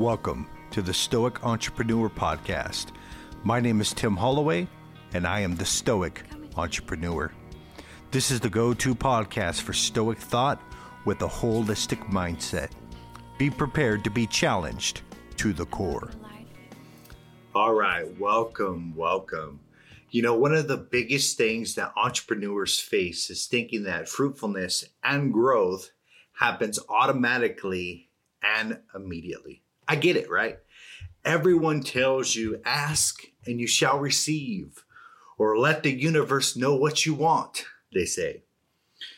Welcome to the Stoic Entrepreneur Podcast. My name is Tim Holloway, and I am the Stoic Entrepreneur. This is the go to podcast for Stoic thought with a holistic mindset. Be prepared to be challenged to the core. All right, welcome, welcome. You know, one of the biggest things that entrepreneurs face is thinking that fruitfulness and growth happens automatically and immediately. I get it, right? Everyone tells you, ask and you shall receive, or let the universe know what you want, they say.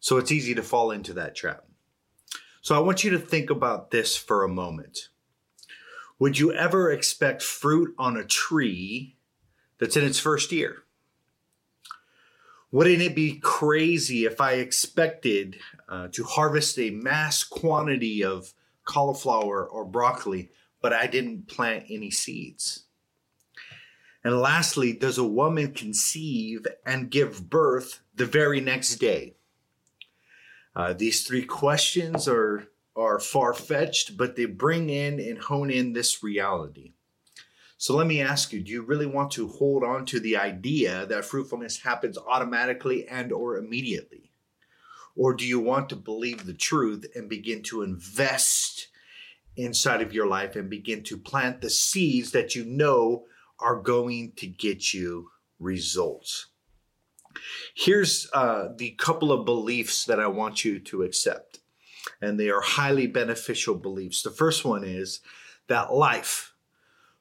So it's easy to fall into that trap. So I want you to think about this for a moment. Would you ever expect fruit on a tree that's in its first year? Wouldn't it be crazy if I expected uh, to harvest a mass quantity of cauliflower or broccoli, but I didn't plant any seeds? And lastly, does a woman conceive and give birth the very next day? Uh, these three questions are, are far fetched, but they bring in and hone in this reality. So let me ask you, do you really want to hold on to the idea that fruitfulness happens automatically and or immediately? Or do you want to believe the truth and begin to invest inside of your life and begin to plant the seeds that you know are going to get you results? Here's uh, the couple of beliefs that I want you to accept, and they are highly beneficial beliefs. The first one is that life,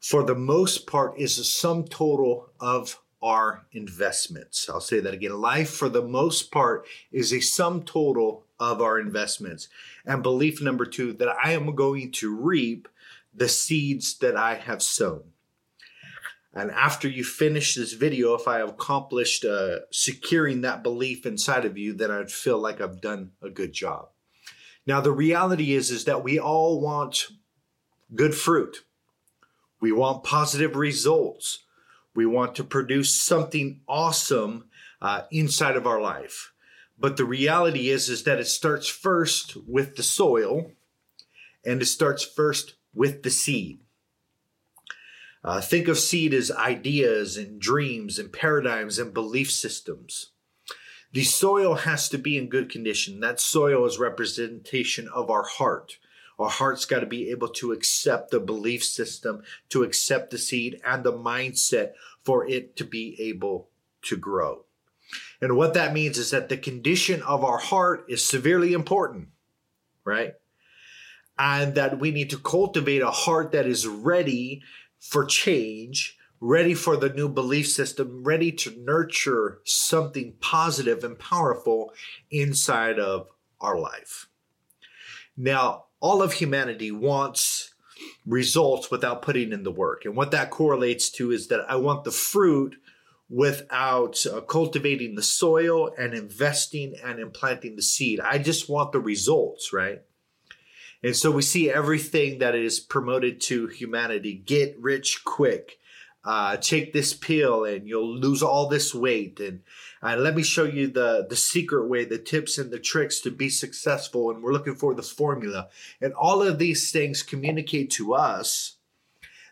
for the most part, is a sum total of our investments. I'll say that again. Life, for the most part, is a sum total of our investments. And belief number two, that I am going to reap the seeds that I have sown. And after you finish this video, if I have accomplished uh, securing that belief inside of you, then I'd feel like I've done a good job. Now, the reality is, is that we all want good fruit. We want positive results. We want to produce something awesome uh, inside of our life. But the reality is, is that it starts first with the soil and it starts first with the seed. Uh, think of seed as ideas and dreams and paradigms and belief systems. The soil has to be in good condition. That soil is representation of our heart. Our heart's got to be able to accept the belief system, to accept the seed and the mindset for it to be able to grow. And what that means is that the condition of our heart is severely important, right? And that we need to cultivate a heart that is ready for change, ready for the new belief system, ready to nurture something positive and powerful inside of our life. Now, all of humanity wants results without putting in the work. And what that correlates to is that I want the fruit without uh, cultivating the soil and investing and implanting the seed. I just want the results, right? And so we see everything that is promoted to humanity get rich quick. Uh, take this pill and you'll lose all this weight and uh, let me show you the, the secret way, the tips and the tricks to be successful. And we're looking for the formula. And all of these things communicate to us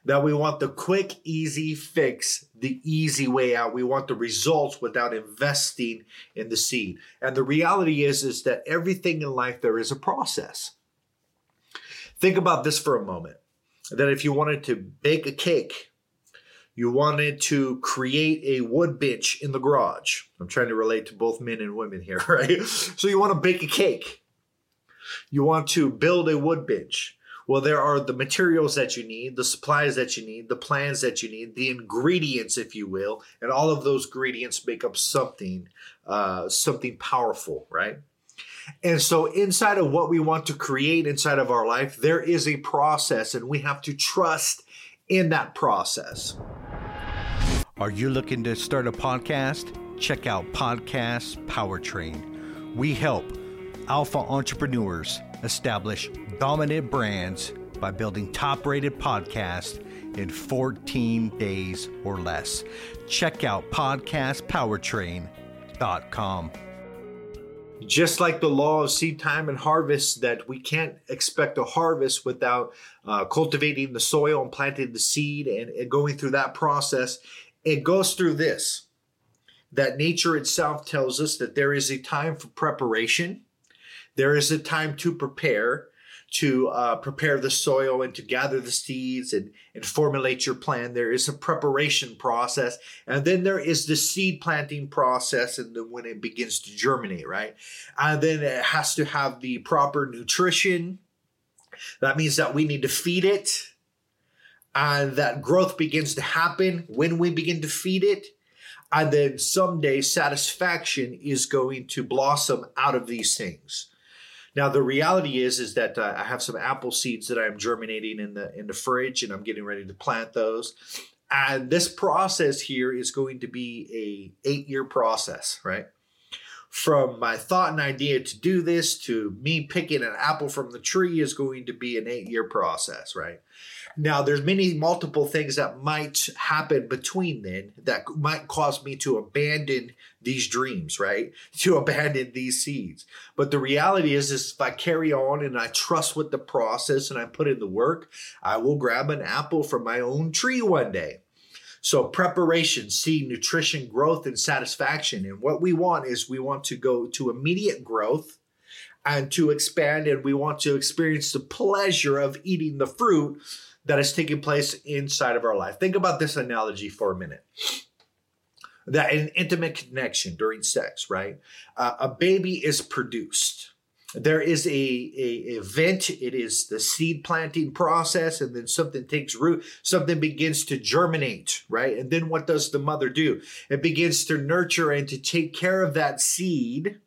that we want the quick, easy fix, the easy way out. We want the results without investing in the seed. And the reality is, is that everything in life, there is a process. Think about this for a moment. That if you wanted to bake a cake, you wanted to create a wood bench in the garage. I'm trying to relate to both men and women here, right? So you want to bake a cake. You want to build a wood bench. Well, there are the materials that you need, the supplies that you need, the plans that you need, the ingredients, if you will, and all of those ingredients make up something, uh, something powerful, right? And so, inside of what we want to create inside of our life, there is a process, and we have to trust in that process. Are you looking to start a podcast? Check out Podcast Powertrain. We help alpha entrepreneurs establish dominant brands by building top rated podcasts in 14 days or less. Check out podcastpowertrain.com. just like the law of seed time and harvest, that we can't expect a harvest without uh, cultivating the soil and planting the seed and, and going through that process. It goes through this that nature itself tells us that there is a time for preparation, there is a time to prepare, to uh, prepare the soil and to gather the seeds and, and formulate your plan. There is a preparation process. And then there is the seed planting process and then when it begins to germinate, right? And then it has to have the proper nutrition. That means that we need to feed it. And that growth begins to happen when we begin to feed it. And then someday satisfaction is going to blossom out of these things. Now the reality is is that uh, I have some apple seeds that I'm germinating in the in the fridge, and I'm getting ready to plant those. And this process here is going to be a eight year process, right? From my thought and idea to do this to me picking an apple from the tree is going to be an eight year process, right? Now, there's many multiple things that might happen between then that might cause me to abandon these dreams, right? To abandon these seeds. But the reality is, is if I carry on and I trust with the process and I put in the work, I will grab an apple from my own tree one day. So preparation, see nutrition, growth, and satisfaction. And what we want is we want to go to immediate growth and to expand, and we want to experience the pleasure of eating the fruit that is taking place inside of our life. Think about this analogy for a minute that an intimate connection during sex, right? Uh, a baby is produced. There is a, a event. It is the seed planting process, and then something takes root. Something begins to germinate, right? And then what does the mother do? It begins to nurture and to take care of that seed,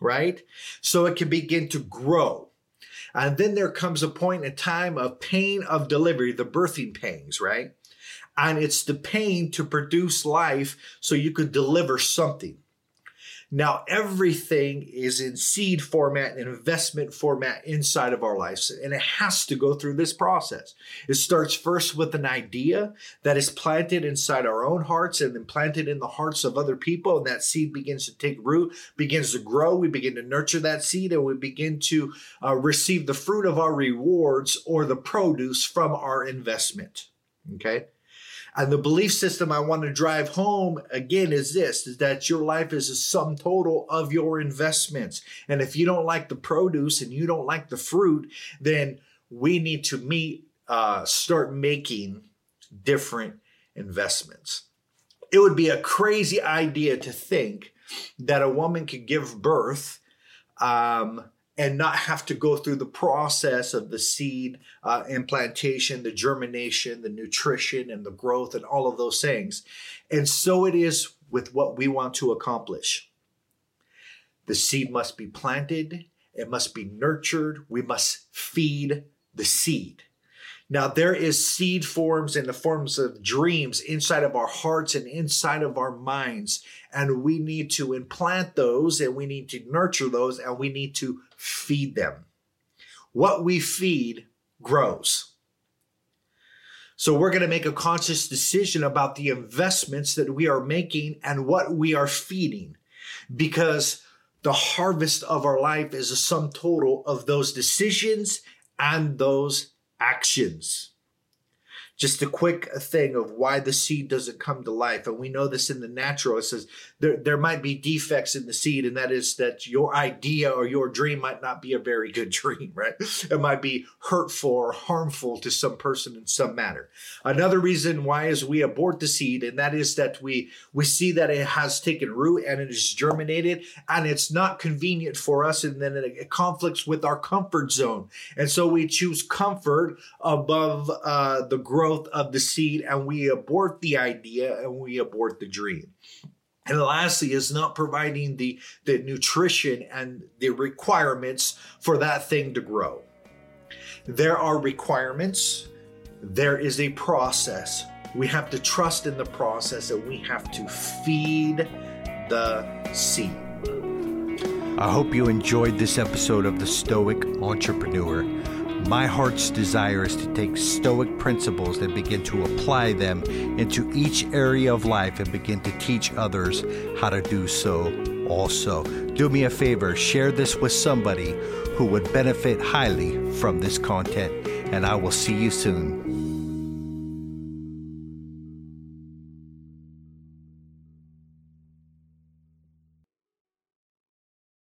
right? So it can begin to grow. And then there comes a point in time of pain of delivery, the birthing pains right? and it's the pain to produce life so you could deliver something. Now, everything is in seed format and investment format inside of our lives, and it has to go through this process. It starts first with an idea that is planted inside our own hearts and then planted in the hearts of other people, and that seed begins to take root, begins to grow. We begin to nurture that seed, and we begin to uh, receive the fruit of our rewards or the produce from our investment. Okay. And the belief system I want to drive home again is this is that your life is a sum total of your investments. And if you don't like the produce and you don't like the fruit, then we need to meet, uh, start making different investments. It would be a crazy idea to think that a woman could give birth um, and not have to go through the process of the seed uh, implantation, the germination, the nutrition, and the growth, and all of those things. And so it is with what we want to accomplish. The seed must be planted, it must be nurtured, we must feed the seed. Now, there is seed forms in the forms of dreams inside of our hearts and inside of our minds. And we need to implant those and we need to nurture those and we need to feed them. What we feed grows. So we're going to make a conscious decision about the investments that we are making and what we are feeding because the harvest of our life is a sum total of those decisions and those actions just a quick thing of why the seed doesn't come to life. And we know this in the natural. It says there, there might be defects in the seed, and that is that your idea or your dream might not be a very good dream, right? It might be hurtful or harmful to some person in some manner. Another reason why is we abort the seed, and that is that we we see that it has taken root and it is germinated, and it's not convenient for us, and then it, it conflicts with our comfort zone. And so we choose comfort above uh, the growth growth of the seed and we abort the idea and we abort the dream. And lastly, is not providing the, the nutrition and the requirements for that thing to grow. There are requirements, there is a process. We have to trust in the process and we have to feed the seed. I hope you enjoyed this episode of The Stoic Entrepreneur. My heart's desire is to take Stoic principles and begin to apply them into each area of life and begin to teach others how to do so Also, do me a favor, share this with somebody who would benefit highly from this content, and I will see you soon.